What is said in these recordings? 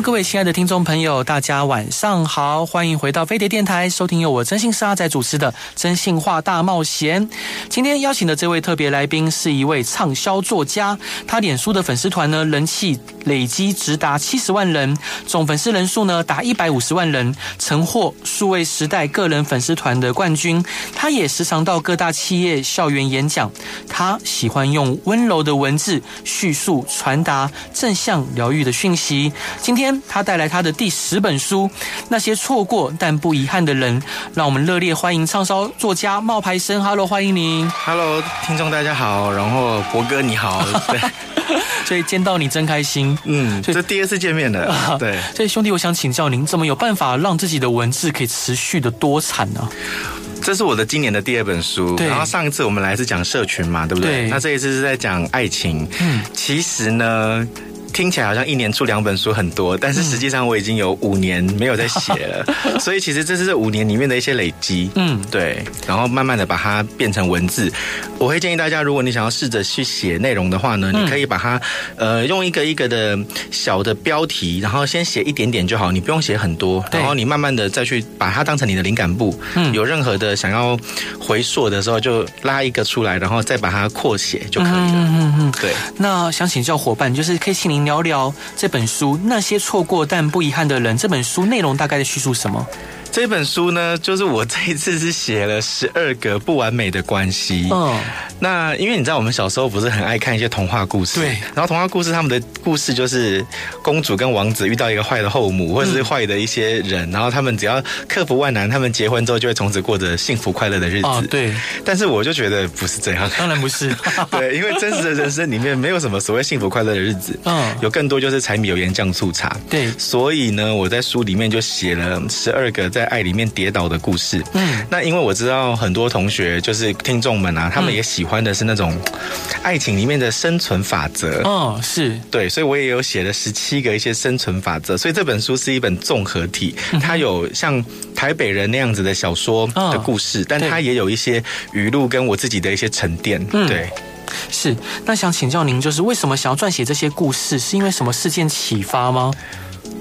各位亲爱的听众朋友，大家晚上好，欢迎回到飞碟电台，收听由我征信社阿仔主持的《征信话大冒险》。今天邀请的这位特别来宾是一位畅销作家，他脸书的粉丝团呢，人气累积直达七十万人，总粉丝人数呢达一百五十万人，曾获数位时代个人粉丝团的冠军。他也时常到各大企业校园演讲，他喜欢用温柔的文字叙述传达正向疗愈的讯息。今天他带来他的第十本书《那些错过但不遗憾的人》，让我们热烈欢迎畅销作家冒牌生。Hello，欢迎您。Hello，听众大家好，然后博哥你好。对，所以见到你真开心。嗯，这第二次见面了。对，所以兄弟，我想请教您，怎么有办法让自己的文字可以持续的多产呢？这是我的今年的第二本书。然后上一次我们来是讲社群嘛，对不对？对，那这一次是在讲爱情。嗯，其实呢。听起来好像一年出两本书很多，但是实际上我已经有五年没有在写了，嗯、所以其实这是这五年里面的一些累积，嗯，对，然后慢慢的把它变成文字。我会建议大家，如果你想要试着去写内容的话呢，你可以把它呃用一个一个的小的标题，然后先写一点点就好，你不用写很多，然后你慢慢的再去把它当成你的灵感簿，嗯，有任何的想要回溯的时候，就拉一个出来，然后再把它扩写就可以了，嗯嗯嗯，对。那想请教伙伴，就是可以请您。聊聊这本书《那些错过但不遗憾的人》。这本书内容大概在叙述什么？这本书呢，就是我这一次是写了十二个不完美的关系。嗯，那因为你知道，我们小时候不是很爱看一些童话故事？对。然后童话故事他们的故事就是公主跟王子遇到一个坏的后母，或者是坏的一些人，然后他们只要克服万难，他们结婚之后就会从此过着幸福快乐的日子。对。但是我就觉得不是这样。当然不是。对，因为真实的人生里面没有什么所谓幸福快乐的日子。嗯。有更多就是柴米油盐酱醋茶。对。所以呢，我在书里面就写了十二个在爱里面跌倒的故事。嗯，那因为我知道很多同学就是听众们啊，他们也喜欢的是那种爱情里面的生存法则。哦，是对，所以我也有写了十七个一些生存法则。所以这本书是一本综合体，它有像台北人那样子的小说的故事，但它也有一些语录跟我自己的一些沉淀。对，是。那想请教您，就是为什么想要撰写这些故事？是因为什么事件启发吗？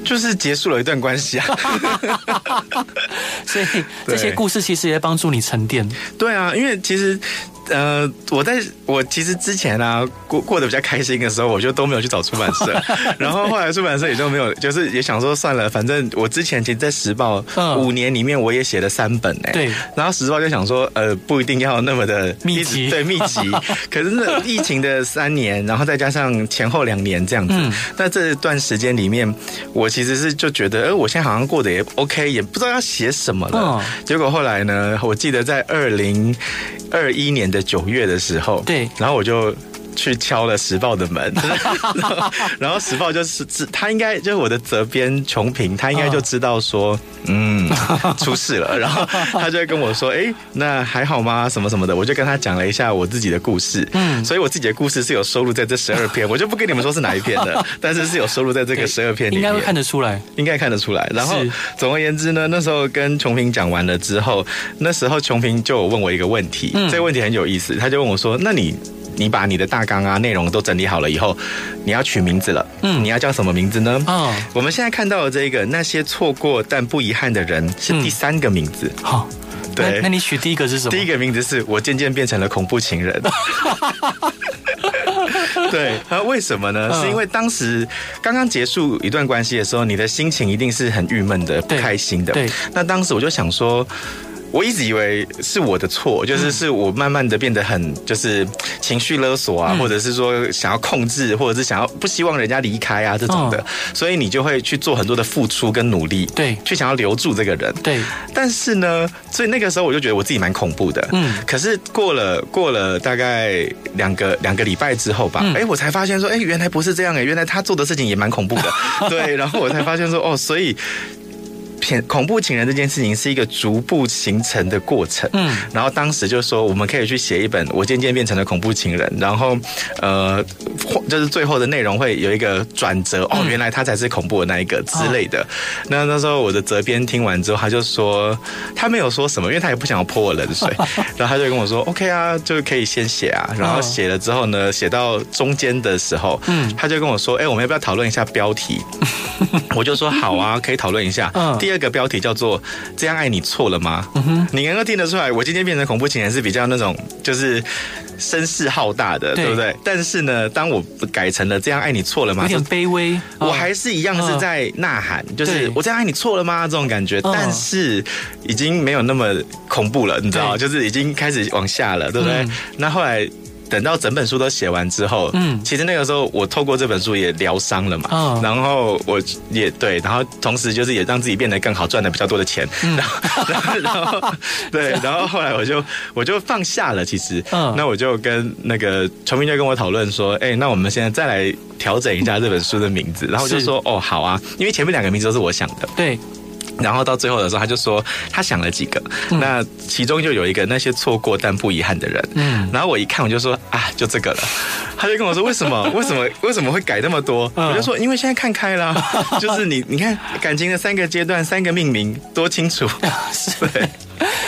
就是结束了一段关系啊，所以这些故事其实也帮助你沉淀。对啊，因为其实。呃，我在我其实之前啊过过得比较开心的时候，我就都没有去找出版社，然后后来出版社也就没有，就是也想说算了，反正我之前其实，在时报五年里面我也写了三本哎，对，然后时报就想说，呃，不一定要那么的密集，对，密集，可是那疫情的三年，然后再加上前后两年这样子，嗯、那这段时间里面，我其实是就觉得，呃，我现在好像过得也 OK，也不知道要写什么了，嗯、结果后来呢，我记得在二零二一年的九月的时候，对，然后我就。去敲了时报的门，然后，然后时报就是他应该就是我的责编琼平，他应该就知道说，嗯，出事了，然后他就会跟我说，哎，那还好吗？什么什么的，我就跟他讲了一下我自己的故事，嗯，所以我自己的故事是有收录在这十二篇，我就不跟你们说是哪一篇的，但是是有收录在这个十二篇里面，应该会看得出来，应该看得出来。然后总而言之呢，那时候跟琼平讲完了之后，那时候琼平就有问我一个问题，嗯，这个问题很有意思，他就问我说，那你。你把你的大纲啊、内容都整理好了以后，你要取名字了。嗯，你要叫什么名字呢？哦，我们现在看到的这个那些错过但不遗憾的人是第三个名字。好、嗯，对那，那你取第一个是什么？第一个名字是我渐渐变成了恐怖情人。对，那为什么呢？是因为当时刚刚结束一段关系的时候，你的心情一定是很郁闷的、不开心的。对那当时我就想说。我一直以为是我的错，就是是我慢慢的变得很就是情绪勒索啊，或者是说想要控制，或者是想要不希望人家离开啊这种的，所以你就会去做很多的付出跟努力，对，去想要留住这个人，对。但是呢，所以那个时候我就觉得我自己蛮恐怖的，嗯。可是过了过了大概两个两个礼拜之后吧，哎，我才发现说，哎，原来不是这样哎，原来他做的事情也蛮恐怖的，对。然后我才发现说，哦，所以。片恐怖情人这件事情是一个逐步形成的过程。嗯，然后当时就说我们可以去写一本《我渐渐变成了恐怖情人》，然后呃，就是最后的内容会有一个转折，哦，原来他才是恐怖的那一个之类的。那那时候我的责编听完之后，他就说他没有说什么，因为他也不想要泼我冷水，然后他就跟我说 OK 啊，就可以先写啊。然后写了之后呢，写到中间的时候，嗯，他就跟我说，哎，我们要不要讨论一下标题？我就说好啊，可以讨论一下。嗯，第二个标题叫做“这样爱你错了吗？”你能够听得出来，我今天变成恐怖情人是比较那种就是声势浩大的，对，对不对？但是呢，当我改成了“这样爱你错了吗”，有点卑微，我还是一样是在呐喊，就是我这样爱你错了吗？这种感觉，但是已经没有那么恐怖了，你知道，就是已经开始往下了，对不对？那后来。等到整本书都写完之后，嗯，其实那个时候我透过这本书也疗伤了嘛，哦，然后我也对，然后同时就是也让自己变得更好，赚了比较多的钱，嗯，然后然后然后对，然后后来我就我就放下了，其实，嗯，那我就跟那个崇明就跟我讨论说，哎，那我们现在再来调整一下这本书的名字，然后就说，哦，好啊，因为前面两个名字都是我想的，对。然后到最后的时候，他就说他想了几个，嗯、那其中就有一个那些错过但不遗憾的人。嗯，然后我一看我就说啊，就这个了。他就跟我说为什么为什么为什么会改那么多？嗯、我就说因为现在看开了，就是你你看感情的三个阶段三个命名多清楚。是对。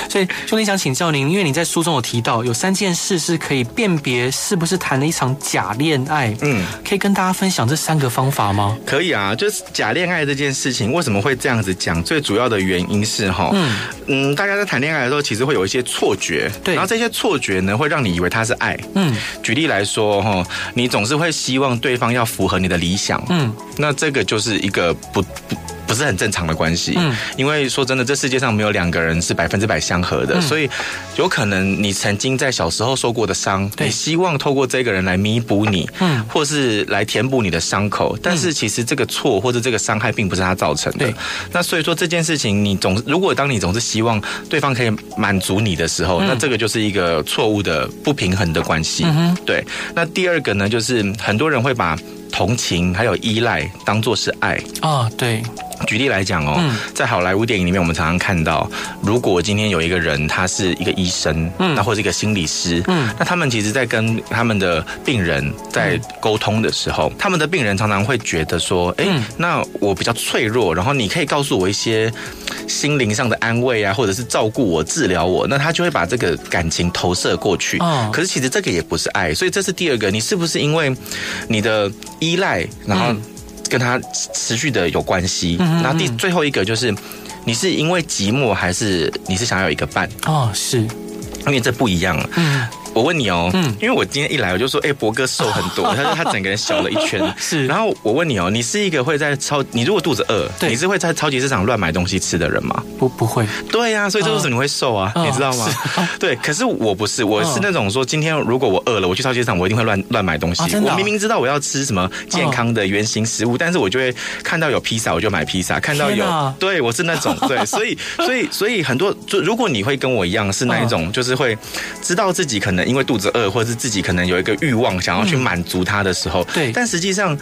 所以兄弟想请教您，因为你在书中有提到有三件事是可以辨别是不是谈了一场假恋爱。嗯，可以跟大家分享这三个方法吗？可以啊，就是假恋爱这件事情为什么会这样子讲？最主要的原因是哈，嗯嗯，大家在谈恋爱的时候其实会有一些错觉，对，然后这些错觉呢会让你以为他是爱。嗯，举例来说哈，你总是会希望对方要符合你的理想。嗯，那这个就是一个不不。不是很正常的关系，嗯，因为说真的，这世界上没有两个人是百分之百相合的，嗯、所以有可能你曾经在小时候受过的伤，你希望透过这个人来弥补你，嗯，或是来填补你的伤口，但是其实这个错或者这个伤害并不是他造成的，对。那所以说这件事情，你总如果当你总是希望对方可以满足你的时候，嗯、那这个就是一个错误的不平衡的关系，嗯，对。那第二个呢，就是很多人会把同情还有依赖当做是爱。啊、哦，对。举例来讲哦，在好莱坞电影里面，我们常常看到，如果今天有一个人，他是一个医生，嗯，那或者一个心理师，嗯，那他们其实，在跟他们的病人在沟通的时候，他们的病人常常会觉得说，哎，那我比较脆弱，然后你可以告诉我一些心灵上的安慰啊，或者是照顾我、治疗我，那他就会把这个感情投射过去。哦，可是其实这个也不是爱，所以这是第二个，你是不是因为你的依赖，然后？跟他持续的有关系，然后第最后一个就是，你是因为寂寞还是你是想要有一个伴？哦，是，因为这不一样。嗯。我问你哦，嗯，因为我今天一来我就说，哎，博哥瘦很多，他说他整个人小了一圈，是。然后我问你哦，你是一个会在超，你如果肚子饿，对，你是会在超级市场乱买东西吃的人吗？不，不会。对呀，所以这就是你会瘦啊，你知道吗？对，可是我不是，我是那种说，今天如果我饿了，我去超级市场，我一定会乱乱买东西。我明明知道我要吃什么健康的原型食物，但是我就会看到有披萨，我就买披萨；看到有，对我是那种 对，所以所以所以很多，就如果你会跟我一样是那一种，就是会知道自己可能因为肚子饿。或者是自己可能有一个欲望，想要去满足他的时候，对，但实际上，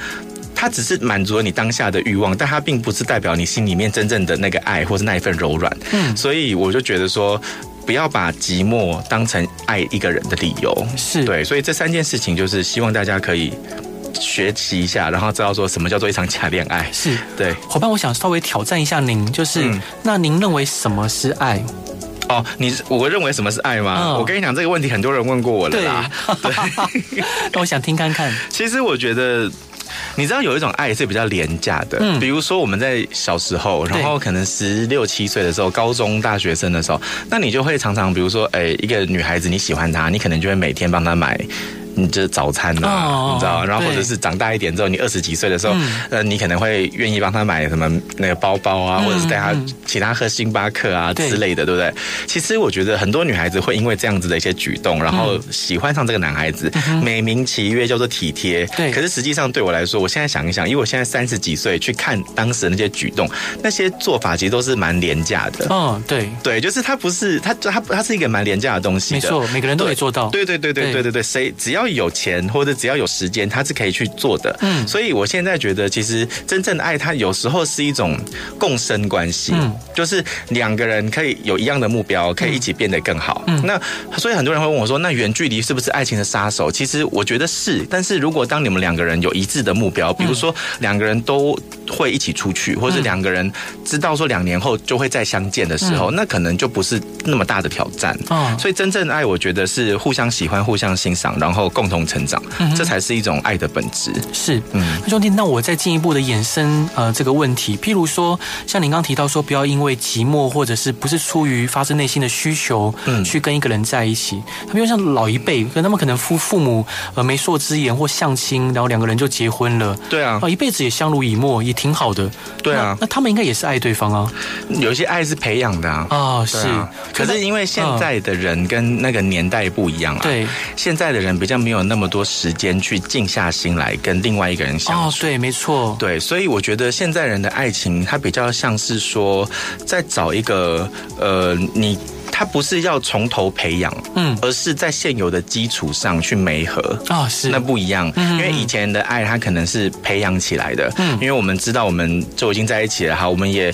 它只是满足了你当下的欲望，但它并不是代表你心里面真正的那个爱，或是那一份柔软。嗯，所以我就觉得说，不要把寂寞当成爱一个人的理由。是对，所以这三件事情就是希望大家可以学习一下，然后知道说什么叫做一场假恋爱。是对，伙伴，我想稍微挑战一下您，就是、嗯、那您认为什么是爱？哦，你我认为什么是爱吗？嗯、我跟你讲这个问题，很多人问过我了啦。对，那我想听看看。其实我觉得，你知道有一种爱是比较廉价的，嗯，比如说我们在小时候，然后可能十六七岁的时候，高中大学生的时候，那你就会常常，比如说，哎，一个女孩子你喜欢她，你可能就会每天帮她买。你这早餐呐、啊，oh, 你知道，然后或者是长大一点之后，你二十几岁的时候，嗯、呃，你可能会愿意帮他买什么那个包包啊，嗯、或者是带他请他喝星巴克啊之类的，对，不对？其实我觉得很多女孩子会因为这样子的一些举动，然后喜欢上这个男孩子，嗯、美名其曰叫做体贴。对，可是实际上对我来说，我现在想一想，因为我现在三十几岁去看当时的那些举动，那些做法其实都是蛮廉价的。嗯、oh,，对，对，就是他不是他他他是一个蛮廉价的东西的，没错，每个人都可以做到。对对对对对对对，谁只要。要有钱或者只要有时间，他是可以去做的。嗯，所以我现在觉得，其实真正的爱，它有时候是一种共生关系。嗯，就是两个人可以有一样的目标，可以一起变得更好。嗯，那所以很多人会问我说，那远距离是不是爱情的杀手？其实我觉得是。但是如果当你们两个人有一致的目标，比如说两个人都会一起出去，或是两个人知道说两年后就会再相见的时候，那可能就不是那么大的挑战。哦，所以真正的爱，我觉得是互相喜欢、互相欣赏，然后共同成长，这才是一种爱的本质。是，嗯，兄弟，那我再进一步的衍生呃这个问题，譬如说，像您刚提到说，不要因为寂寞或者是不是出于发自内心的需求，嗯，去跟一个人在一起。他比如像老一辈，跟他们可能父父母呃媒妁之言或相亲，然后两个人就结婚了。对啊，啊一辈子也相濡以沫，也挺好的。对啊，那，那他们应该也是爱对方啊。有些爱是培养的啊。哦，是。可是因为现在的人跟那个年代不一样啊。对。现在的人比较没有那么多时间去静下心来跟另外一个人相处。哦，对，没错。对，所以我觉得现在人的爱情，它比较像是说，在找一个呃，你他不是要从头培养，嗯，而是在现有的基础上去媒合啊，是那不一样。因为以前的爱，它可能是培养起来的，嗯，因为我们知道我们就已经在一起了，哈，我们也。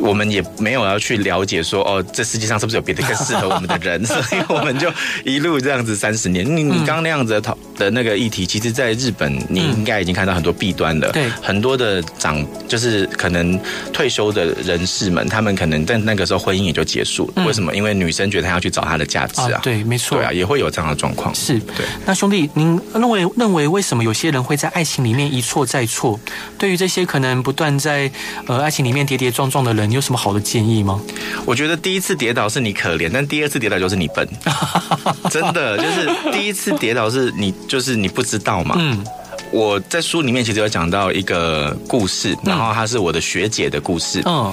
我们也没有要去了解说哦，这世界上是不是有别的更适合我们的人，所以我们就一路这样子三十年。你你刚刚那样子的讨的那个议题，其实在日本你应该已经看到很多弊端了。对，很多的长就是可能退休的人士们，他们可能在那个时候婚姻也就结束了。为什么？因为女生觉得她要去找她的价值啊。对，没错。对啊，也会有这样的状况。是，对。那兄弟，您认为认为为什么有些人会在爱情里面一错再错？对于这些可能不断在呃爱情里面跌跌撞撞的人，你有什么好的建议吗？我觉得第一次跌倒是你可怜，但第二次跌倒就是你笨。真的，就是第一次跌倒是你，就是你不知道嘛。嗯，我在书里面其实有讲到一个故事，然后她是我的学姐的故事。嗯，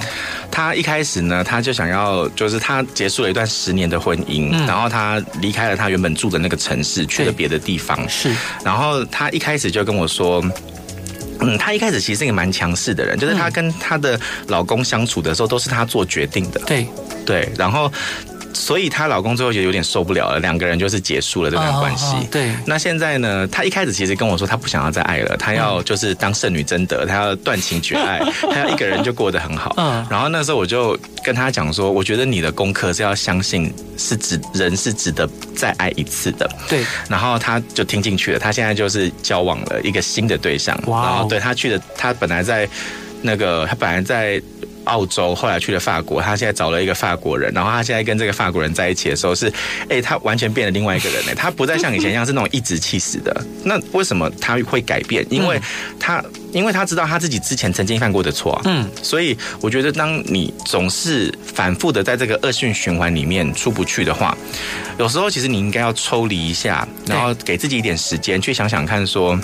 她一开始呢，她就想要，就是她结束了一段十年的婚姻，然后她离开了她原本住的那个城市，去了别的地方。是，然后她一开始就跟我说。嗯，她一开始其实是一个蛮强势的人，就是她跟她的老公相处的时候，都是她做决定的。对对，然后。所以她老公最后就有点受不了了，两个人就是结束了这段关系。Oh, oh, 对，那现在呢？她一开始其实跟我说，她不想要再爱了，她要就是当圣女贞德，她要断情绝爱，她要一个人就过得很好。嗯。然后那时候我就跟她讲说，我觉得你的功课是要相信是值人是值得再爱一次的。对。然后她就听进去了，她现在就是交往了一个新的对象。哇。然后对她去的，她本来在那个，她本来在。澳洲，后来去了法国，他现在找了一个法国人，然后他现在跟这个法国人在一起的时候是，哎，他完全变了另外一个人呢，他不再像以前一样是那种一直气死的。那为什么他会改变？因为他，因为他知道他自己之前曾经犯过的错，嗯，所以我觉得当你总是反复的在这个恶性循环里面出不去的话，有时候其实你应该要抽离一下，然后给自己一点时间去想想看说。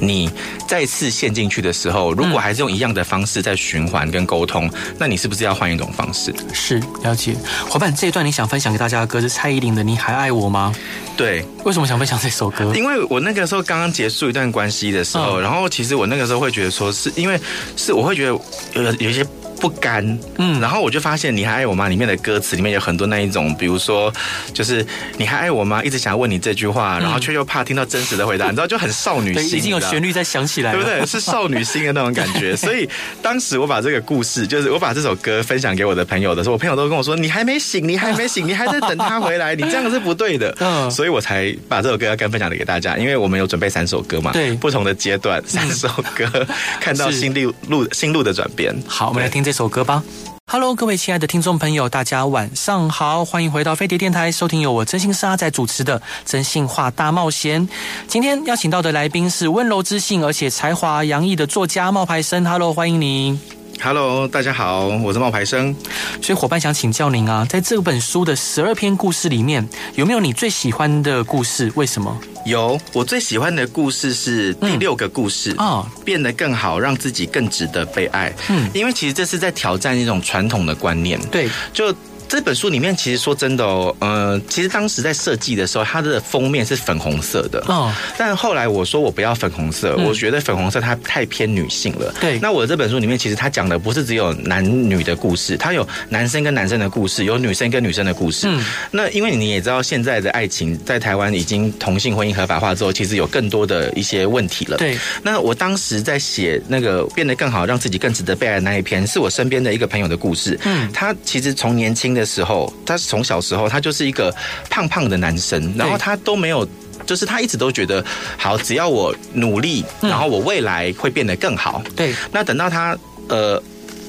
你再次陷进去的时候，如果还是用一样的方式在循环跟沟通，那你是不是要换一种方式？是，了解。伙伴，这一段你想分享给大家的歌是蔡依林的《你还爱我吗》？对，为什么想分享这首歌？因为我那个时候刚刚结束一段关系的时候，然后其实我那个时候会觉得说，是因为是我会觉得有有一些。不甘，嗯，然后我就发现《你还爱我吗》里面的歌词里面有很多那一种，比如说，就是你还爱我吗？一直想要问你这句话，然后却又怕听到真实的回答，你知道，就很少女心，已经有旋律在响起来了，对不对？是少女心的那种感觉。所以当时我把这个故事，就是我把这首歌分享给我的朋友的时候，我朋友都跟我说：“你还没醒，你还没醒，你还在等他回来，你这样是不对的。”嗯，所以我才把这首歌要跟分享的给大家，因为我们有准备三首歌嘛，对，不同的阶段 三首歌，看到心路路心路的转变。好，我们来听这这首歌吧。Hello，各位亲爱的听众朋友，大家晚上好，欢迎回到飞碟电台，收听由我真心沙仔主持的《真心话大冒险》。今天邀请到的来宾是温柔知性而且才华洋溢的作家冒牌生。Hello，欢迎您。Hello，大家好，我是冒牌生。所以伙伴想请教您啊，在这本书的十二篇故事里面，有没有你最喜欢的故事？为什么？有，我最喜欢的故事是第六个故事啊，变得更好，让自己更值得被爱。嗯，因为其实这是在挑战一种传统的观念。对，就。这本书里面，其实说真的哦，呃，其实当时在设计的时候，它的封面是粉红色的哦。但后来我说我不要粉红色，嗯、我觉得粉红色它太偏女性了。对。那我的这本书里面，其实它讲的不是只有男女的故事，它有男生跟男生的故事，有女生跟女生的故事。嗯。那因为你也知道，现在的爱情在台湾已经同性婚姻合法化之后，其实有更多的一些问题了。对。那我当时在写那个变得更好，让自己更值得被爱的那一篇，是我身边的一个朋友的故事。嗯。他其实从年轻的时候，他从小时候，他就是一个胖胖的男生，然后他都没有，就是他一直都觉得，好，只要我努力，然后我未来会变得更好。对。那等到他呃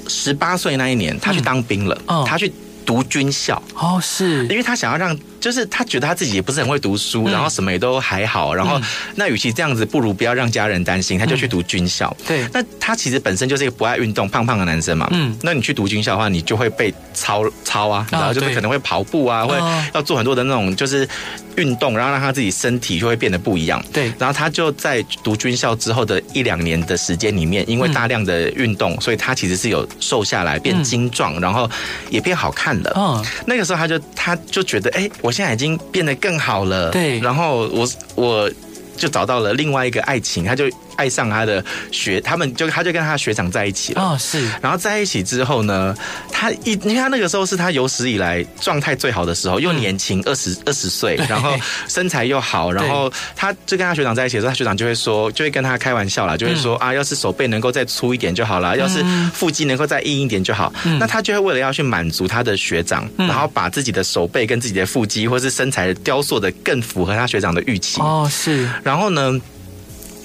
十八岁那一年，他去当兵了，他去读军校。哦，是，因为他想要让。就是他觉得他自己也不是很会读书，然后什么也都还好，然后那与其这样子，不如不要让家人担心，他就去读军校。对，那他其实本身就是一个不爱运动、胖胖的男生嘛。嗯，那你去读军校的话，你就会被操操啊，然后就是可能会跑步啊，会要做很多的那种就是运动，然后让他自己身体就会变得不一样。对，然后他就在读军校之后的一两年的时间里面，因为大量的运动，所以他其实是有瘦下来，变精壮，然后也变好看了。嗯，那个时候他就他就觉得，哎，我。我现在已经变得更好了，对，然后我我就找到了另外一个爱情，他就。爱上他的学，他们就他就跟他学长在一起了。哦，是。然后在一起之后呢，他一你看他那个时候是他有史以来状态最好的时候，又年轻，二十二十岁，然后身材又好，然后他就跟他学长在一起的时候，他学长就会说，就会跟他开玩笑啦，就会说、嗯、啊，要是手背能够再粗一点就好了，要是腹肌能够再硬一点就好。嗯、那他就会为了要去满足他的学长，然后把自己的手背跟自己的腹肌或是身材雕塑的更符合他学长的预期。哦，是。然后呢？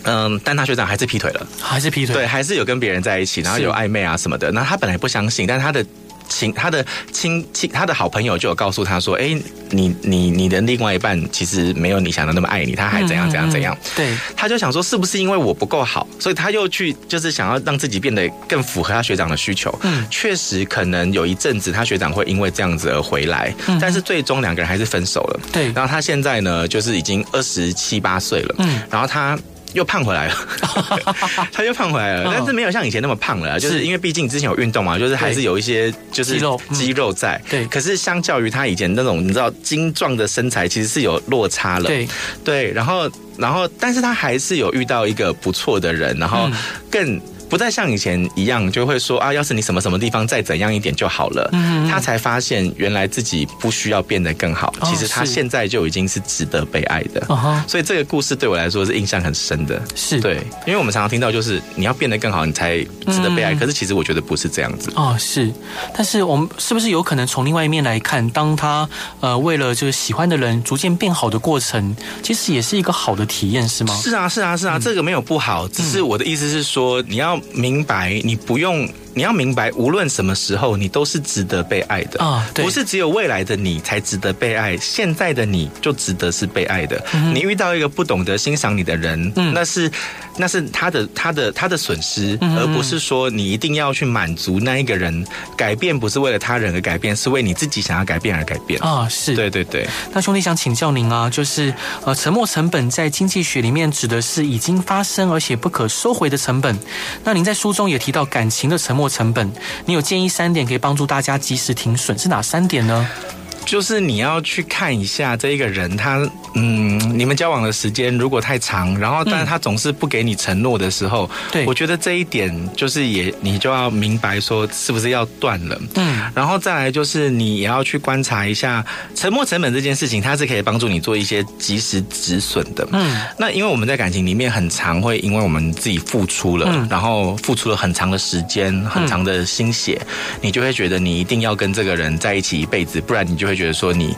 嗯，但他学长还是劈腿了，还是劈腿，对，还是有跟别人在一起，然后有暧昧啊什么的。那他本来不相信，但他的亲，他的亲亲，他的好朋友就有告诉他说：“哎，你你你的另外一半其实没有你想的那么爱你，他还怎样怎样怎样。嗯”对，他就想说，是不是因为我不够好，所以他又去就是想要让自己变得更符合他学长的需求。嗯，确实可能有一阵子他学长会因为这样子而回来，嗯，但是最终两个人还是分手了。对，然后他现在呢，就是已经二十七八岁了。嗯，然后他。又胖回来了，他又胖回来了，但是没有像以前那么胖了，就是因为毕竟之前有运动嘛，就是还是有一些就是肌肉肌肉在。对，可是相较于他以前那种你知道精壮的身材，其实是有落差了。对。对，然后然后，但是他还是有遇到一个不错的人，然后更。不再像以前一样，就会说啊，要是你什么什么地方再怎样一点就好了。嗯，他才发现原来自己不需要变得更好，其实他现在就已经是值得被爱的。哦，所以这个故事对我来说是印象很深的。是对，因为我们常常听到就是你要变得更好，你才值得被爱。可是其实我觉得不是这样子。哦，是，但是我们是不是有可能从另外一面来看，当他呃为了就是喜欢的人逐渐变好的过程，其实也是一个好的体验，是吗？是啊，是啊，是啊，这个没有不好，只是我的意思是说你要。明白，你不用。你要明白，无论什么时候，你都是值得被爱的啊！不是只有未来的你才值得被爱，现在的你就值得是被爱的。你遇到一个不懂得欣赏你的人，那是那是他的他的他的损失，而不是说你一定要去满足那一个人。改变不是为了他人而改变，是为你自己想要改变而改变啊！是对对对。那兄弟想请教您啊，就是呃，沉没成本在经济学里面指的是已经发生而且不可收回的成本。那您在书中也提到感情的沉没成本，你有建议三点可以帮助大家及时停损，是哪三点呢？就是你要去看一下这一个人，他嗯，你们交往的时间如果太长，然后但是他总是不给你承诺的时候，对、嗯，我觉得这一点就是也你就要明白说是不是要断了，嗯，然后再来就是你也要去观察一下沉没成本这件事情，它是可以帮助你做一些及时止损的，嗯，那因为我们在感情里面很常会因为我们自己付出了，嗯、然后付出了很长的时间、很长的心血，嗯、你就会觉得你一定要跟这个人在一起一辈子，不然你就会。觉得说你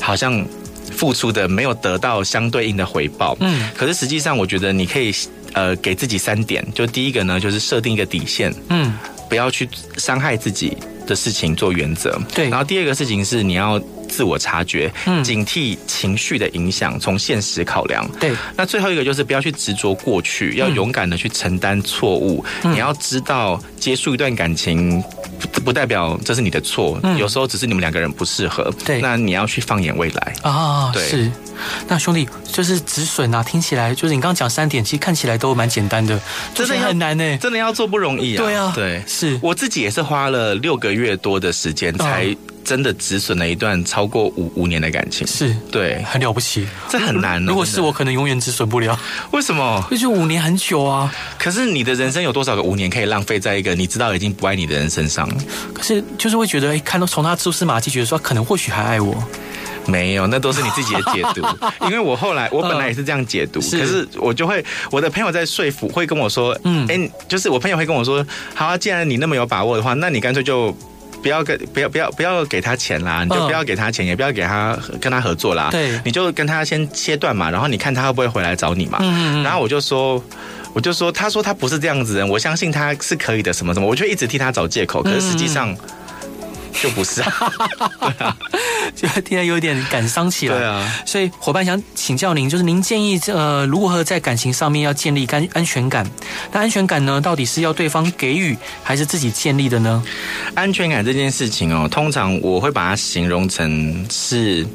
好像付出的没有得到相对应的回报，嗯，可是实际上我觉得你可以呃给自己三点，就第一个呢就是设定一个底线，嗯，不要去伤害自己的事情做原则，对，然后第二个事情是你要。自我察觉，警惕情绪的影响，从现实考量。对，那最后一个就是不要去执着过去，要勇敢的去承担错误。你要知道，结束一段感情不不代表这是你的错，有时候只是你们两个人不适合。对，那你要去放眼未来啊。对，是。那兄弟就是止损啊，听起来就是你刚刚讲三点，其实看起来都蛮简单的，真的很难呢，真的要做不容易啊。对啊，对，是我自己也是花了六个月多的时间才。真的止损了一段超过五五年的感情，是对，很了不起，这很难。如果是我，可能永远止损不了。为什么？就五年很久啊。可是你的人生有多少个五年可以浪费在一个你知道已经不爱你的人身上？可是就是会觉得，哎，看到从他蛛丝马迹，觉得说可能或许还爱我。没有，那都是你自己的解读。因为我后来我本来也是这样解读，可是我就会我的朋友在说服，会跟我说，嗯，哎，就是我朋友会跟我说，好啊，既然你那么有把握的话，那你干脆就。不要给不要不要不要给他钱啦，你就不要给他钱，也不要给他跟他合作啦。对，你就跟他先切断嘛，然后你看他会不会回来找你嘛。嗯嗯。然后我就说，我就说，他说他不是这样子人，我相信他是可以的，什么什么，我就一直替他找借口，可是实际上。就不是啊，对啊，就听起来有点感伤起来。对啊，所以伙伴想请教您，就是您建议呃，如何在感情上面要建立安安全感？那安全感呢，到底是要对方给予，还是自己建立的呢？安全感这件事情哦，通常我会把它形容成是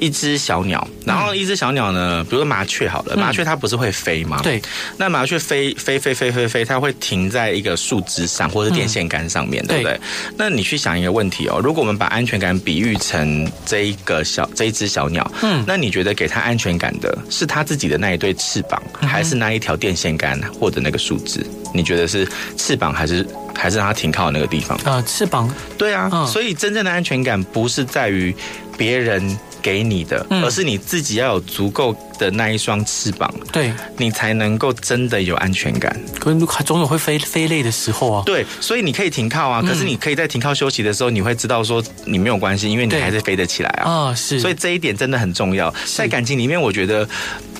一只小鸟，然后一只小鸟呢，比如说麻雀好了，麻雀它不是会飞吗？对，那麻雀飞飞飞飞飞飞，它会停在一个树枝上或者电线杆上面，对不对？那你去想一个问题哦。如果我们把安全感比喻成这一个小这一只小鸟，嗯，那你觉得给它安全感的是它自己的那一对翅膀，还是那一条电线杆或者那个树枝？你觉得是翅膀还是还是它停靠的那个地方？呃，翅膀。对啊，嗯，所以真正的安全感不是在于别人。给你的，而是你自己要有足够的那一双翅膀，对，你才能够真的有安全感。可是总有会飞飞累的时候啊。对，所以你可以停靠啊，可是你可以在停靠休息的时候，你会知道说你没有关系，因为你还是飞得起来啊。啊，是。所以这一点真的很重要。在感情里面，我觉得，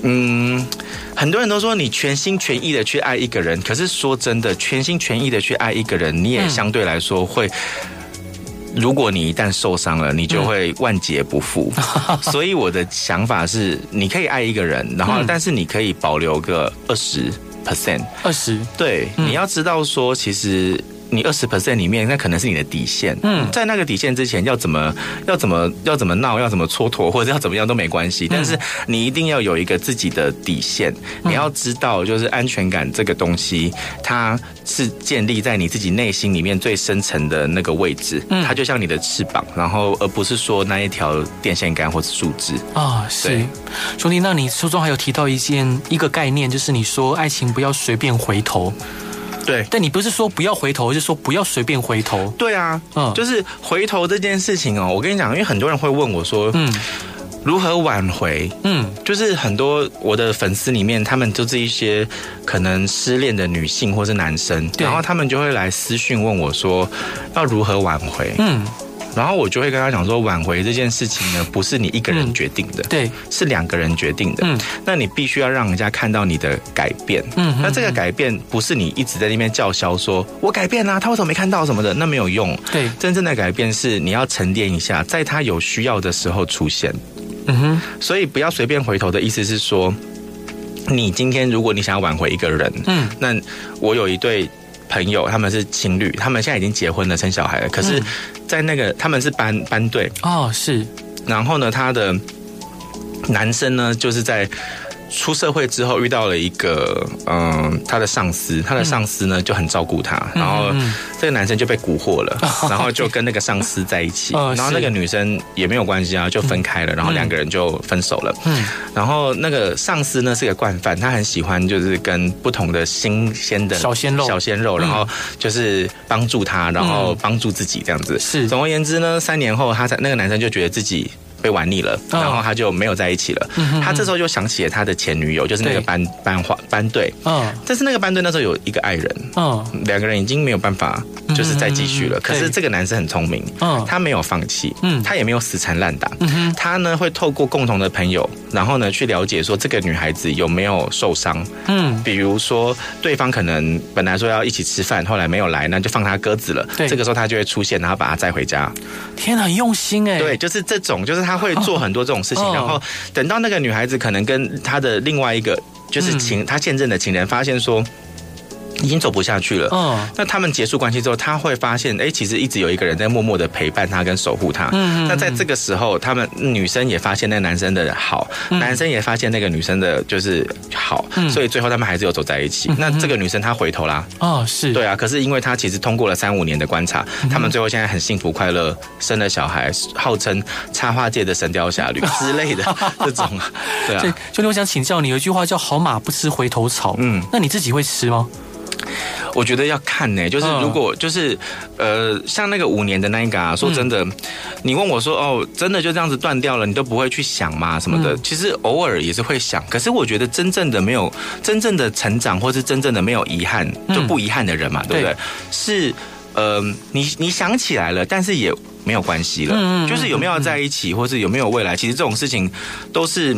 嗯，很多人都说你全心全意的去爱一个人，可是说真的，全心全意的去爱一个人，你也相对来说会。如果你一旦受伤了，你就会万劫不复。嗯、所以我的想法是，你可以爱一个人，然后但是你可以保留个二十 percent，二十，对，嗯、你要知道说，其实。你二十 percent 里面，那可能是你的底线。嗯，在那个底线之前，要怎么要怎么要怎么闹，要怎么蹉跎，或者要怎么样都没关系。但是你一定要有一个自己的底线。你要知道，就是安全感这个东西，它是建立在你自己内心里面最深层的那个位置。嗯，它就像你的翅膀，然后而不是说那一条电线杆或者树枝啊。是，兄弟，那你书中还有提到一件一个概念，就是你说爱情不要随便回头。对，但你不是说不要回头，就是说不要随便回头。对啊，嗯，就是回头这件事情哦，我跟你讲，因为很多人会问我说，嗯，如何挽回？嗯，就是很多我的粉丝里面，他们就是一些可能失恋的女性或是男生，然后他们就会来私讯问我说，要如何挽回？嗯。然后我就会跟他讲说，挽回这件事情呢，不是你一个人决定的，对，是两个人决定的。嗯，那你必须要让人家看到你的改变。嗯，那这个改变不是你一直在那边叫嚣说“我改变了”，他为什么没看到什么的？那没有用。对，真正的改变是你要沉淀一下，在他有需要的时候出现。嗯哼，所以不要随便回头的意思是说，你今天如果你想要挽回一个人，嗯，那我有一对。朋友，他们是情侣，他们现在已经结婚了，生小孩了。可是，在那个他们是班班队哦，是。然后呢，他的男生呢，就是在。出社会之后遇到了一个嗯，他的上司，他的上司呢就很照顾他，然后这个男生就被蛊惑了，然后就跟那个上司在一起，然后那个女生也没有关系啊，就分开了，然后两个人就分手了。嗯，然后那个上司呢是个惯犯，他很喜欢就是跟不同的新鲜的小鲜肉，小鲜肉，然后就是帮助他，然后帮助自己这样子。是，总而言之呢，三年后他才那个男生就觉得自己。被玩腻了，然后他就没有在一起了。Oh. 他这时候就想起了他的前女友，就是那个班班花班队。嗯，oh. 但是那个班队那时候有一个爱人。嗯，oh. 两个人已经没有办法，就是再继续了。Oh. 可是这个男生很聪明，嗯，oh. 他没有放弃，嗯，他也没有死缠烂打。他呢会透过共同的朋友，然后呢去了解说这个女孩子有没有受伤。嗯，比如说对方可能本来说要一起吃饭，后来没有来，那就放他鸽子了。对，这个时候他就会出现，然后把他载回家。天哪，用心哎！对，就是这种，就是他。他会做很多这种事情，然后等到那个女孩子可能跟他的另外一个就是情，他现任的情人发现说，已经走不下去了。哦，那他们结束关系之后，他会发现，哎，其实一直有一个人在默默的陪伴他跟守护他。嗯，那在这个时候，他们女生也发现那个男生的好，男生也发现那个女生的就是好，所以最后他们还是有走在一起。那这个女生她回头啦。哦，是对啊。可是因为她其实通过了三五年的观察，他们最后现在很幸福快乐，生了小孩，号称插画界的神雕侠侣 之类的 这种 啊。对啊。就我想请教你，有一句话叫“好马不吃回头草”。嗯，那你自己会吃吗？我觉得要看呢、欸，就是如果就是呃，像那个五年的那一个啊，说真的，你问我说哦，真的就这样子断掉了，你都不会去想吗？什么的？其实偶尔也是会想，可是我觉得真正的没有真正的成长，或是真正的没有遗憾，就不遗憾的人嘛，对不对？是呃，你你想起来了，但是也没有关系了，就是有没有在一起，或是有没有未来，其实这种事情都是。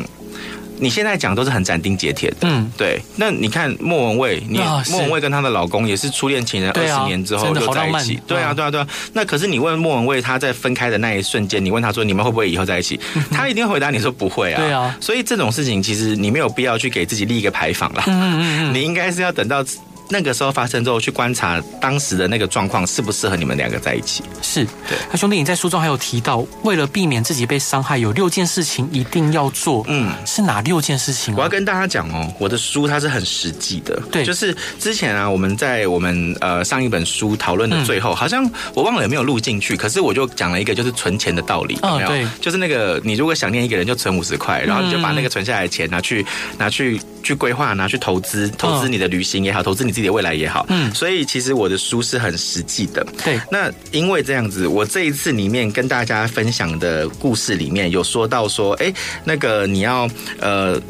你现在讲都是很斩钉截铁的，嗯，对。那你看莫文蔚，你莫文蔚跟她的老公也是初恋情人，二十年之后就在一起，对啊，对啊，对啊。那可是你问莫文蔚，她在分开的那一瞬间，你问她说你们会不会以后在一起？她一定回答你说不会啊，对啊。所以这种事情其实你没有必要去给自己立一个牌坊啦，嗯嗯嗯，你应该是要等到。那个时候发生之后，去观察当时的那个状况适不适合你们两个在一起。是，对。那兄弟，你在书中还有提到，为了避免自己被伤害，有六件事情一定要做。嗯，是哪六件事情？我要跟大家讲哦，我的书它是很实际的。对，就是之前啊，我们在我们呃上一本书讨论的最后，好像我忘了有没有录进去，可是我就讲了一个就是存钱的道理。有没有？对，就是那个你如果想念一个人，就存五十块，然后你就把那个存下来的钱拿去拿去去规划，拿去投资，投资你的旅行也好，投资你自己。的未来也好，嗯，所以其实我的书是很实际的，对。那因为这样子，我这一次里面跟大家分享的故事里面有说到说，哎，那个你要呃。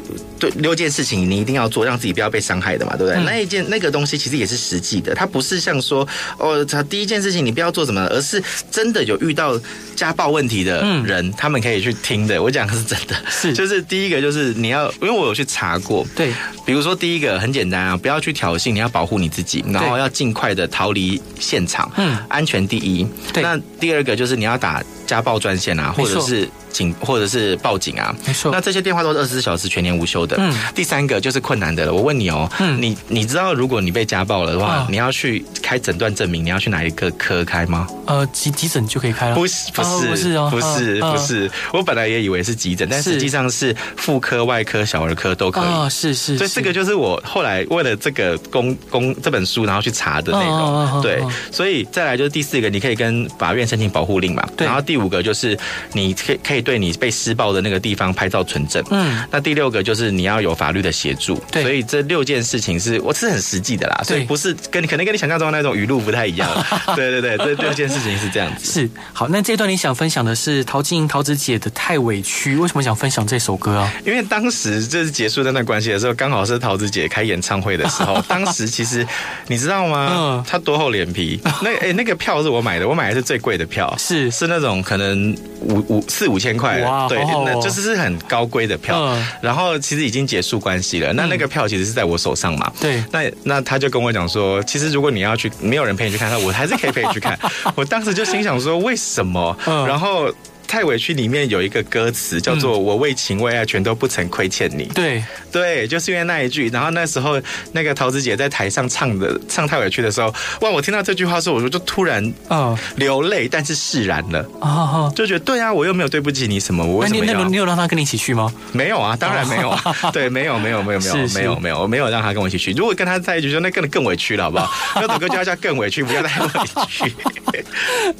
对，六件事情你一定要做，让自己不要被伤害的嘛，对不对？嗯、那一件那个东西其实也是实际的，它不是像说哦，他第一件事情你不要做什么，而是真的有遇到家暴问题的人，嗯、他们可以去听的。我讲的是真的，是 就是第一个就是你要，因为我有去查过，对，比如说第一个很简单啊，不要去挑衅，你要保护你自己，然后要尽快的逃离现场，嗯，安全第一。对，那第二个就是你要打家暴专线啊，或者是。警或者是报警啊，没错。那这些电话都是二十四小时全年无休的。嗯。第三个就是困难的了。我问你哦，嗯，你你知道如果你被家暴了的话，你要去开诊断证明，你要去哪一个科开吗？呃，急急诊就可以开了。不是不是不是哦，不是不是。我本来也以为是急诊，但实际上是妇科、外科、小儿科都可以。哦，是是。所以这个就是我后来为了这个公公这本书，然后去查的内容。对。所以再来就是第四个，你可以跟法院申请保护令嘛。对。然后第五个就是你可以可以。对你被施暴的那个地方拍照存证。嗯，那第六个就是你要有法律的协助。对，所以这六件事情是我是很实际的啦，所以不是跟你可能跟你想象中的那种语录不太一样。对对对，这六件事情是这样子。是好，那这段你想分享的是陶晶莹陶子姐的《太委屈》，为什么想分享这首歌啊？因为当时就是结束那段关系的时候，刚好是陶子姐开演唱会的时候。当时其实你知道吗？嗯，她多厚脸皮？那哎、欸，那个票是我买的，我买的是最贵的票，是是那种可能五五四五千。块哇，对，那就是是很高规的票，然后其实已经结束关系了。那那个票其实是在我手上嘛，对。那那他就跟我讲说，其实如果你要去，没有人陪你去看，他我还是可以陪你去看。我当时就心想说，为什么？然后。太委屈里面有一个歌词叫做“我为情为爱全都不曾亏欠你”，对对，就是因为那一句。然后那时候那个桃子姐在台上唱的唱太委屈的时候，哇！我听到这句话的时候，我就突然啊流泪，但是释然了啊，就觉得对啊，我又没有对不起你什么，我为什么要？那你你有让他跟你一起去吗？没有啊，当然没有啊，对，没有没有没有没有没有没有，我没有让他跟我一起去。如果跟他在一起，就那更更委屈了，好不好？那首歌就要叫更委屈，不要太委屈。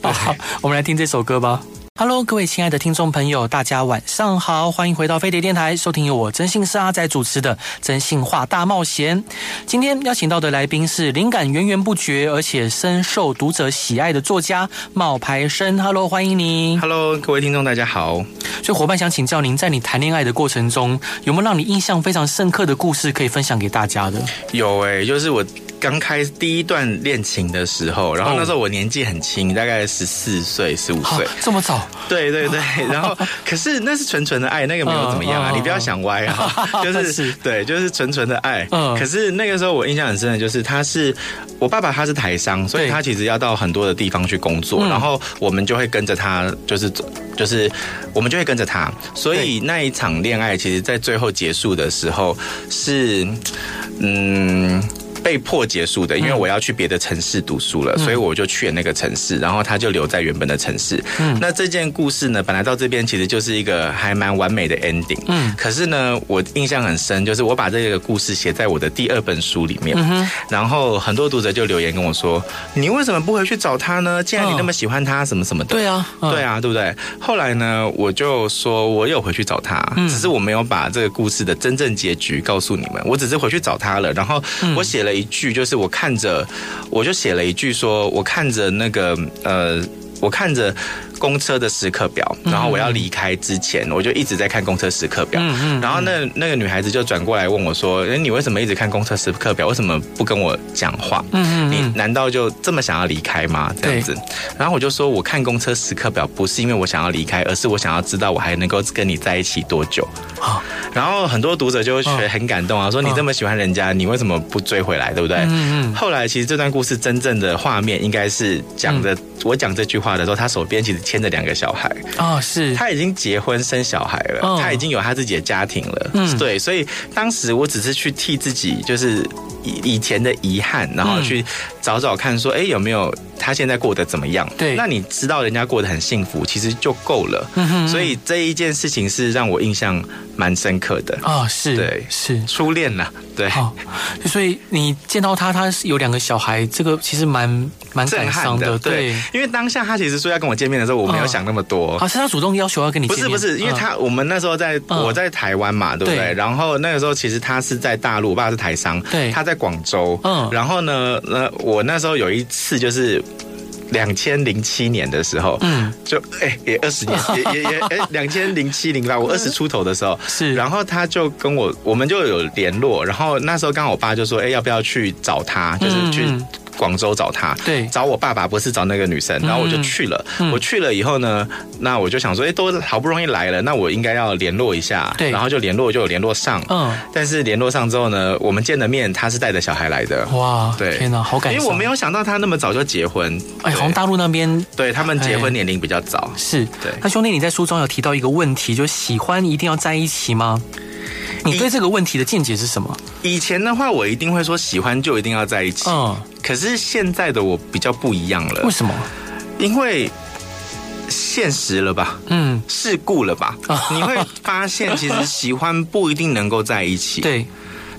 好，我们来听这首歌吧。Hello，各位亲爱的听众朋友，大家晚上好，欢迎回到飞碟电台，收听由我真姓是阿仔主持的《真性话大冒险》。今天邀请到的来宾是灵感源源不绝，而且深受读者喜爱的作家冒牌生。Hello，欢迎您。Hello，各位听众，大家好。所以伙伴想请教您，在你谈恋爱的过程中，有没有让你印象非常深刻的故事可以分享给大家的？有诶、欸，就是我。刚开第一段恋情的时候，然后那时候我年纪很轻，大概十四岁、十五岁，这么早？对对对。然后，可是那是纯纯的爱，那个没有怎么样啊，你不要想歪啊，就是对，就是纯纯的爱。嗯。可是那个时候我印象很深的就是，他是我爸爸，他是台商，所以他其实要到很多的地方去工作，然后我们就会跟着他，就是走，就是我们就会跟着他。所以那一场恋爱，其实在最后结束的时候是，嗯。被迫结束的，因为我要去别的城市读书了，嗯、所以我就去了那个城市，然后他就留在原本的城市。嗯，那这件故事呢，本来到这边其实就是一个还蛮完美的 ending。嗯，可是呢，我印象很深，就是我把这个故事写在我的第二本书里面，嗯、然后很多读者就留言跟我说：“你为什么不回去找他呢？既然你那么喜欢他，什么什么的。”对啊，对啊，对不对？后来呢，我就说我有回去找他，只是我没有把这个故事的真正结局告诉你们，我只是回去找他了，然后我写了。一句就是我看着，我就写了一句说，我看着那个呃，我看着。公车的时刻表，然后我要离开之前，我就一直在看公车时刻表。嗯嗯。然后那那个女孩子就转过来问我说：“哎，你为什么一直看公车时刻表？为什么不跟我讲话？嗯嗯。你难道就这么想要离开吗？这样子。然后我就说：我看公车时刻表不是因为我想要离开，而是我想要知道我还能够跟你在一起多久。然后很多读者就会觉得很感动啊，说你这么喜欢人家，你为什么不追回来？对不对？嗯嗯。后来其实这段故事真正的画面应该是讲的，我讲这句话的时候，他手边其实。牵着两个小孩哦，是。他已经结婚生小孩了，哦、他已经有他自己的家庭了，嗯，对，所以当时我只是去替自己，就是以以前的遗憾，然后去找找看，说，哎、欸，有没有他现在过得怎么样？对，那你知道人家过得很幸福，其实就够了。嗯哼，所以这一件事情是让我印象蛮深刻的。哦，是，对，是。初恋了，对。哦，所以你见到他，他是有两个小孩，这个其实蛮蛮震撼的，对，因为当下他其实说要跟我见面的时候，我没有想那么多。好、哦、是他主动要求要跟你见面。不是不是，因为他、嗯、我们那时候在我在台湾嘛，对不对？然后那个时候其实他是在大陆，我爸是台商，对，他在广州。嗯，然后呢，那我那时候有一次就是两千零七年的时候，嗯，就哎也二十年，也也也哎两千零七零吧，我二十出头的时候。是，然后他就跟我我们就有联络，然后那时候刚好我爸就说，哎要不要去找他，就是去。嗯广州找他，对，找我爸爸不是找那个女生，然后我就去了。嗯、我去了以后呢，那我就想说，哎，都好不容易来了，那我应该要联络一下，对，然后就联络，就有联络上。嗯，但是联络上之后呢，我们见了面，他是带着小孩来的。哇，对，天哪，好感动，因为我没有想到他那么早就结婚。哎，好像大陆那边，对他们结婚年龄比较早。是，对。那兄弟，你在书中有提到一个问题，就喜欢一定要在一起吗？你对这个问题的见解是什么？以前的话，我一定会说喜欢就一定要在一起。嗯，可是现在的我比较不一样了。为什么？因为现实了吧？嗯，世故了吧？你会发现，其实喜欢不一定能够在一起。对，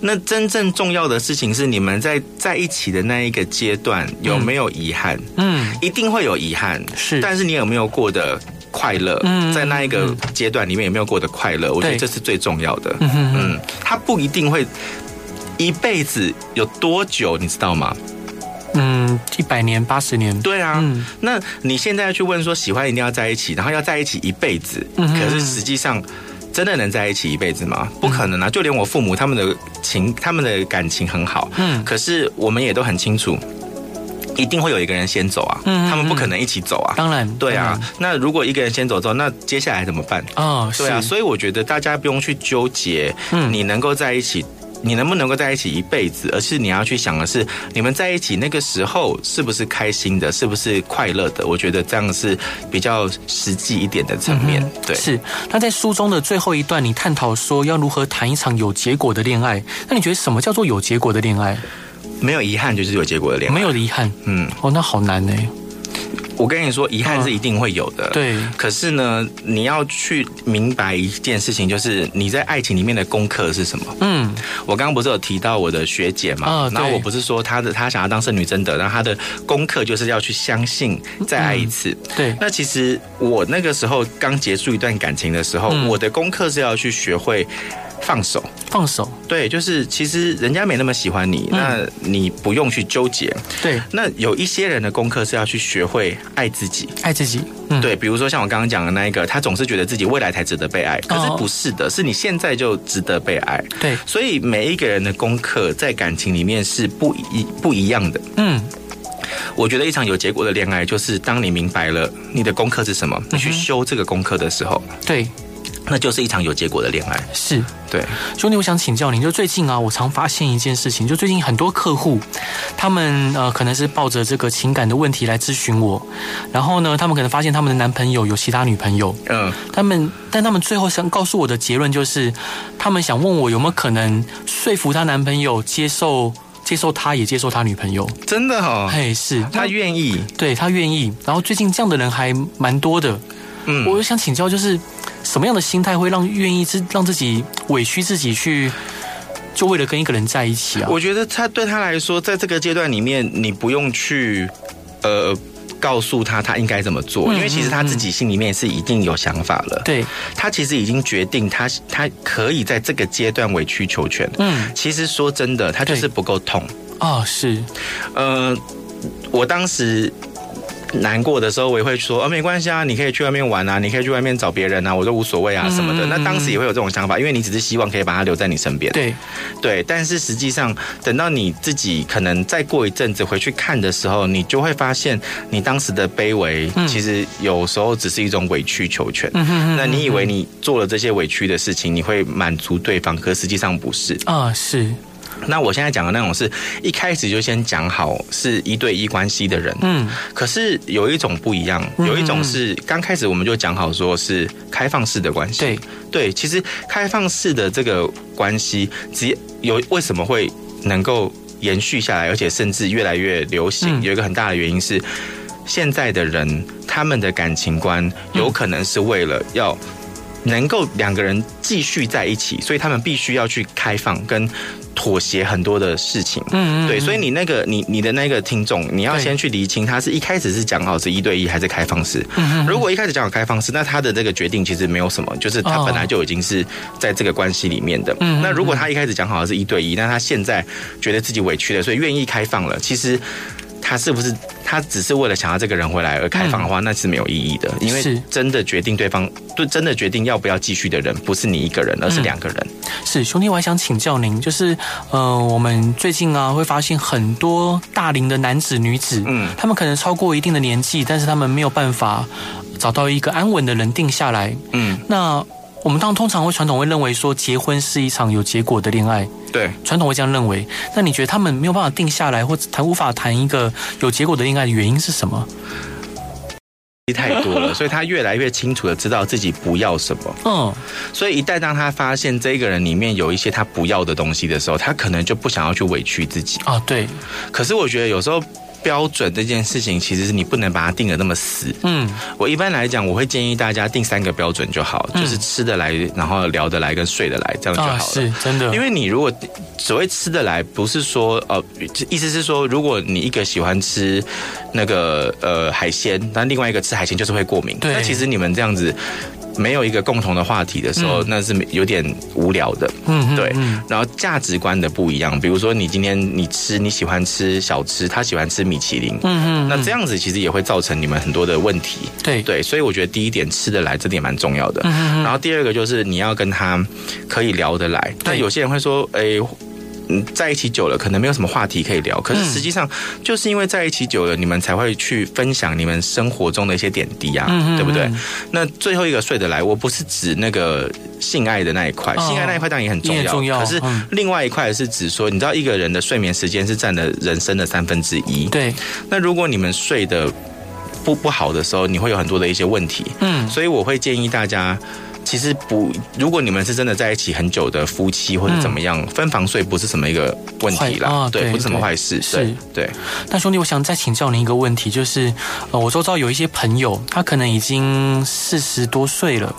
那真正重要的事情是你们在在一起的那一个阶段有没有遗憾？嗯，一定会有遗憾。是，但是你有没有过得？快乐，在那一个阶段里面有没有过得快乐？我觉得这是最重要的。嗯，他不一定会一辈子有多久，你知道吗？嗯，一百年、八十年。对啊，那你现在要去问说喜欢一定要在一起，然后要在一起一辈子，可是实际上真的能在一起一辈子吗？不可能啊！就连我父母他们的情，他们的感情很好，嗯，可是我们也都很清楚。一定会有一个人先走啊，嗯，他们不可能一起走啊。当然，对啊。那如果一个人先走之后，那接下来怎么办？哦，对啊。所以我觉得大家不用去纠结，嗯，你能够在一起，你能不能够在一起一辈子，而是你要去想的是，你们在一起那个时候是不是开心的，是不是快乐的？我觉得这样是比较实际一点的层面。对，是。那在书中的最后一段，你探讨说要如何谈一场有结果的恋爱。那你觉得什么叫做有结果的恋爱？没有遗憾就是有结果的恋爱。没有遗憾，嗯，哦，那好难呢。我跟你说，遗憾是一定会有的。对。可是呢，你要去明白一件事情，就是你在爱情里面的功课是什么？嗯。我刚刚不是有提到我的学姐嘛？啊。然后我不是说她的她想要当圣女贞德，然后她的功课就是要去相信再爱一次。对。那其实我那个时候刚结束一段感情的时候，我的功课是要去学会。放手，放手，对，就是其实人家没那么喜欢你，嗯、那你不用去纠结。对，那有一些人的功课是要去学会爱自己，爱自己。嗯、对，比如说像我刚刚讲的那一个，他总是觉得自己未来才值得被爱，可是不是的，是你现在就值得被爱。对，所以每一个人的功课在感情里面是不一不一样的。嗯，我觉得一场有结果的恋爱，就是当你明白了你的功课是什么，你去修这个功课的时候，对。那就是一场有结果的恋爱，是对。兄弟，我想请教您，就最近啊，我常发现一件事情，就最近很多客户，他们呃可能是抱着这个情感的问题来咨询我，然后呢，他们可能发现他们的男朋友有其他女朋友，嗯，他们，但他们最后想告诉我的结论就是，他们想问我有没有可能说服她男朋友接受接受他，也接受他女朋友。真的哦，嘿，是他愿意，对他愿意。然后最近这样的人还蛮多的。嗯，我就想请教，就是什么样的心态会让愿意自让自己委屈自己去，就为了跟一个人在一起啊？我觉得他对他来说，在这个阶段里面，你不用去呃。告诉他他应该怎么做，因为其实他自己心里面是一定有想法了。对，他其实已经决定他他可以在这个阶段委曲求全。嗯，其实说真的，他就是不够痛。哦，是，呃，我当时。难过的时候，我也会说，哦，没关系啊，你可以去外面玩啊，你可以去外面找别人啊，我都无所谓啊，什么的。那当时也会有这种想法，因为你只是希望可以把他留在你身边。对，对。但是实际上，等到你自己可能再过一阵子回去看的时候，你就会发现，你当时的卑微，其实有时候只是一种委曲求全。嗯。那你以为你做了这些委屈的事情，你会满足对方，可实际上不是。啊，是。那我现在讲的那种是一开始就先讲好是一对一关系的人，嗯，可是有一种不一样，有一种是刚开始我们就讲好说是开放式的关系，对。对，其实开放式的这个关系，只有为什么会能够延续下来，而且甚至越来越流行，有一个很大的原因是现在的人他们的感情观有可能是为了要能够两个人继续在一起，所以他们必须要去开放跟。妥协很多的事情，嗯，嗯，对，所以你那个你你的那个听众，你要先去厘清，他是一开始是讲好是一对一还是开放式。嗯，如果一开始讲好开放式，那他的这个决定其实没有什么，就是他本来就已经是在这个关系里面的。嗯，那如果他一开始讲好是一对一，那他现在觉得自己委屈了，所以愿意开放了，其实。他是不是他只是为了想要这个人回来而开放的话，那是没有意义的。因为真的决定对方对真的决定要不要继续的人，不是你一个人，而是两个人。是兄弟，我还想请教您，就是呃，我们最近啊会发现很多大龄的男子女子，嗯，他们可能超过一定的年纪，但是他们没有办法找到一个安稳的人定下来，嗯，那。我们当通常会传统会认为说，结婚是一场有结果的恋爱，对，传统会这样认为。那你觉得他们没有办法定下来，或者谈无法谈一个有结果的恋爱的原因是什么？太多了，所以他越来越清楚的知道自己不要什么。嗯，所以一旦当他发现这个人里面有一些他不要的东西的时候，他可能就不想要去委屈自己。啊，对。可是我觉得有时候。标准这件事情，其实是你不能把它定的那么死。嗯，我一般来讲，我会建议大家定三个标准就好，嗯、就是吃得来，然后聊得来，跟睡得来，这样就好了。啊、是真的，因为你如果所谓吃得来，不是说呃，意思是说，如果你一个喜欢吃那个呃海鲜，但另外一个吃海鲜就是会过敏。对，那其实你们这样子。没有一个共同的话题的时候，嗯、那是有点无聊的。嗯，对。然后价值观的不一样，比如说你今天你吃你喜欢吃小吃，他喜欢吃米其林。嗯嗯。那这样子其实也会造成你们很多的问题。对对，所以我觉得第一点吃得来，这点蛮重要的。嗯。然后第二个就是你要跟他可以聊得来。但有些人会说，哎。嗯，在一起久了，可能没有什么话题可以聊。可是实际上，就是因为在一起久了，你们才会去分享你们生活中的一些点滴啊，嗯、对不对？那最后一个睡得来，我不是指那个性爱的那一块，性爱那一块当然也很重要。重要，可是另外一块是指说，你知道，一个人的睡眠时间是占了人生的三分之一。对。那如果你们睡得不不好的时候，你会有很多的一些问题。嗯。所以我会建议大家。其实不，如果你们是真的在一起很久的夫妻或者怎么样，嗯、分房睡不是什么一个问题啦，啊、对，对，不是什么坏事。是，对。对，那兄弟，我想再请教您一个问题，就是呃，我周遭有一些朋友，他可能已经四十多岁了，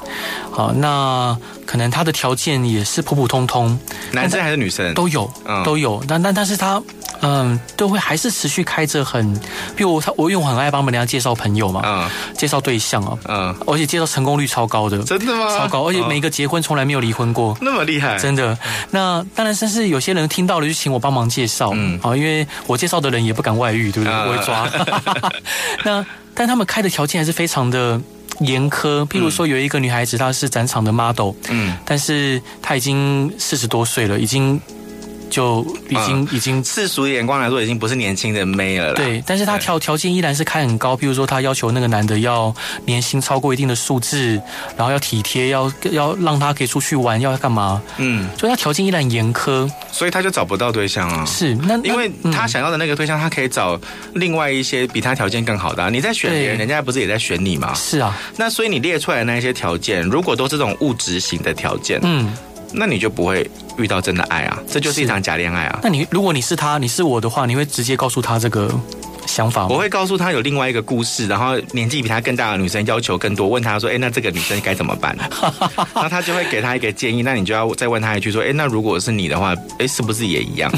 好，那可能他的条件也是普普通通，男生还是女生都有，嗯都有，但但但是他。嗯，都会还是持续开着很，比如我他我因为我很爱帮人家介绍朋友嘛，嗯，介绍对象啊，嗯，而且介绍成功率超高的，真的吗？超高，而且每一个结婚从来没有离婚过，那么厉害，真的。那当然，甚至有些人听到了就请我帮忙介绍，嗯，啊，因为我介绍的人也不敢外遇，对不对？不会抓。那但他们开的条件还是非常的严苛，譬如说有一个女孩子她是展场的 model，嗯，但是她已经四十多岁了，已经。就已经、嗯、已经世俗的眼光来说，已经不是年轻的妹了。对，但是他条条件依然是开很高，譬如说他要求那个男的要年薪超过一定的数字，然后要体贴，要要让他可以出去玩，要干嘛？嗯，所以他条件依然严苛，所以他就找不到对象啊。是，那因为他想要的那个对象，他可以找另外一些比他条件更好的、啊。你在选别人，人家不是也在选你吗？是啊，那所以你列出来的那些条件，如果都是这种物质型的条件，嗯。那你就不会遇到真的爱啊，这就是一场假恋爱啊。那你如果你是他，你是我的话，你会直接告诉他这个想法吗？我会告诉他有另外一个故事，然后年纪比他更大的女生要求更多，问他说：“哎，那这个女生该怎么办？” 那他就会给他一个建议，那你就要再问他一句说：“哎，那如果是你的话，哎，是不是也一样？”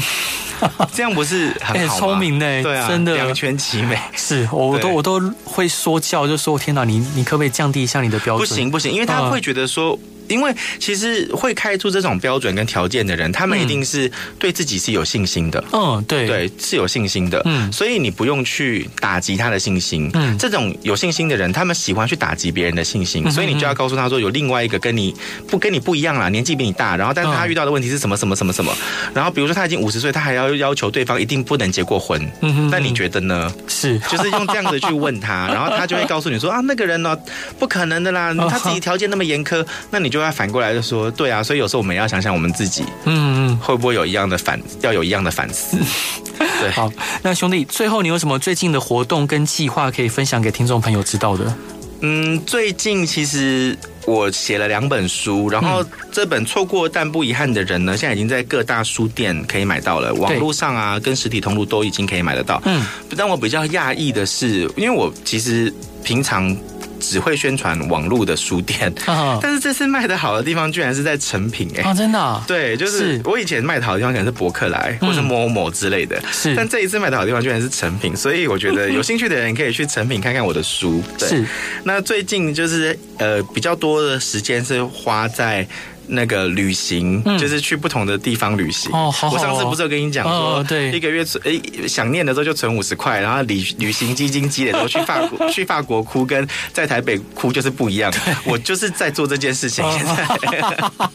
这样不是很好吗？聪明呢？对啊，真的两全其美。是，我都我都会说教，就说：“天哪，你你可不可以降低一下你的标准？”不行不行，因为他会觉得说。因为其实会开出这种标准跟条件的人，他们一定是对自己是有信心的。嗯，对对，是有信心的。嗯，所以你不用去打击他的信心。嗯，这种有信心的人，他们喜欢去打击别人的信心，所以你就要告诉他说，有另外一个跟你不跟你不一样啦，年纪比你大，然后但是他遇到的问题是什么什么什么什么，然后比如说他已经五十岁，他还要要求对方一定不能结过婚。嗯哼，那你觉得呢？是，就是用这样子去问他，然后他就会告诉你说啊，那个人呢，不可能的啦，他自己条件那么严苛，那你就要反过来就说。对啊，所以有时候我们也要想想我们自己，嗯嗯，会不会有一样的反，要有一样的反思。对，好，那兄弟，最后你有什么最近的活动跟计划可以分享给听众朋友知道的？嗯，最近其实我写了两本书，然后这本错过但不遗憾的人呢，现在已经在各大书店可以买到了，网络上啊跟实体通路都已经可以买得到。嗯，但我比较讶异的是，因为我其实平常。只会宣传网络的书店，但是这次卖的好的地方居然是在成品哎，真的？对，就是我以前卖的好的地方可能是博客来或是某某之类的，是，但这一次卖的好的地方居然是成品，所以我觉得有兴趣的人可以去成品看看我的书。对，那最近就是呃比较多的时间是花在。那个旅行、嗯、就是去不同的地方旅行。哦，好好哦，我上次不是有跟你讲说，哦、对，一个月存，诶，想念的时候就存五十块，然后旅旅行基金积累的时候去法国，去法国哭跟在台北哭就是不一样。我就是在做这件事情，现在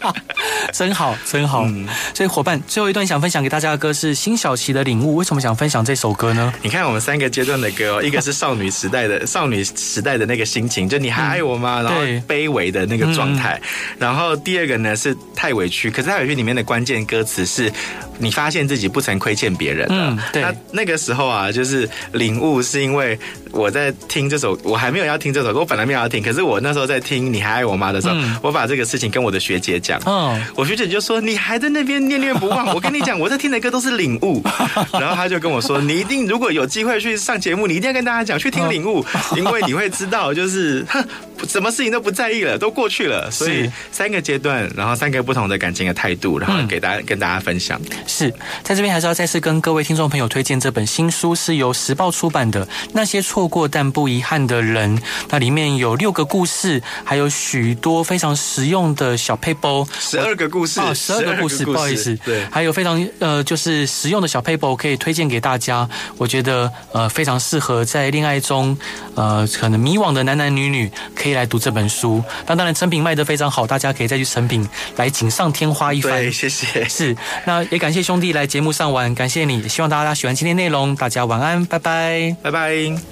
真好，真好。嗯、所以伙伴，最后一段想分享给大家的歌是辛晓琪的《领悟》。为什么想分享这首歌呢？你看我们三个阶段的歌哦，一个是少女时代的 少女时代的那个心情，就你还爱我吗？嗯、然后卑微的那个状态。嗯、然后第二个。呢是太委屈，可是太委屈里面的关键歌词是，你发现自己不曾亏欠别人。嗯，对。那那个时候啊，就是领悟，是因为我在听这首，我还没有要听这首歌，我本来没有要听，可是我那时候在听《你还爱我吗》的时候，嗯、我把这个事情跟我的学姐讲。嗯，我学姐就说：“你还在那边念念不忘。”我跟你讲，我在听的歌都是领悟。然后他就跟我说：“你一定如果有机会去上节目，你一定要跟大家讲，去听领悟，因为你会知道，就是哼，什么事情都不在意了，都过去了。所以三个阶段。”然后三个不同的感情的态度，然后给大家、嗯、跟大家分享。是在这边还是要再次跟各位听众朋友推荐这本新书，是由时报出版的《那些错过但不遗憾的人》。那里面有六个故事，还有许多非常实用的小配包。十二个故事啊，十二个故事，不好意思，对，还有非常呃，就是实用的小配包可以推荐给大家。我觉得呃，非常适合在恋爱中呃，可能迷惘的男男女女可以来读这本书。那当然，成品卖得非常好，大家可以再去成品。来锦上添花一番，对，谢谢。是，那也感谢兄弟来节目上玩，感谢你，希望大家喜欢今天内容，大家晚安，拜拜，拜拜。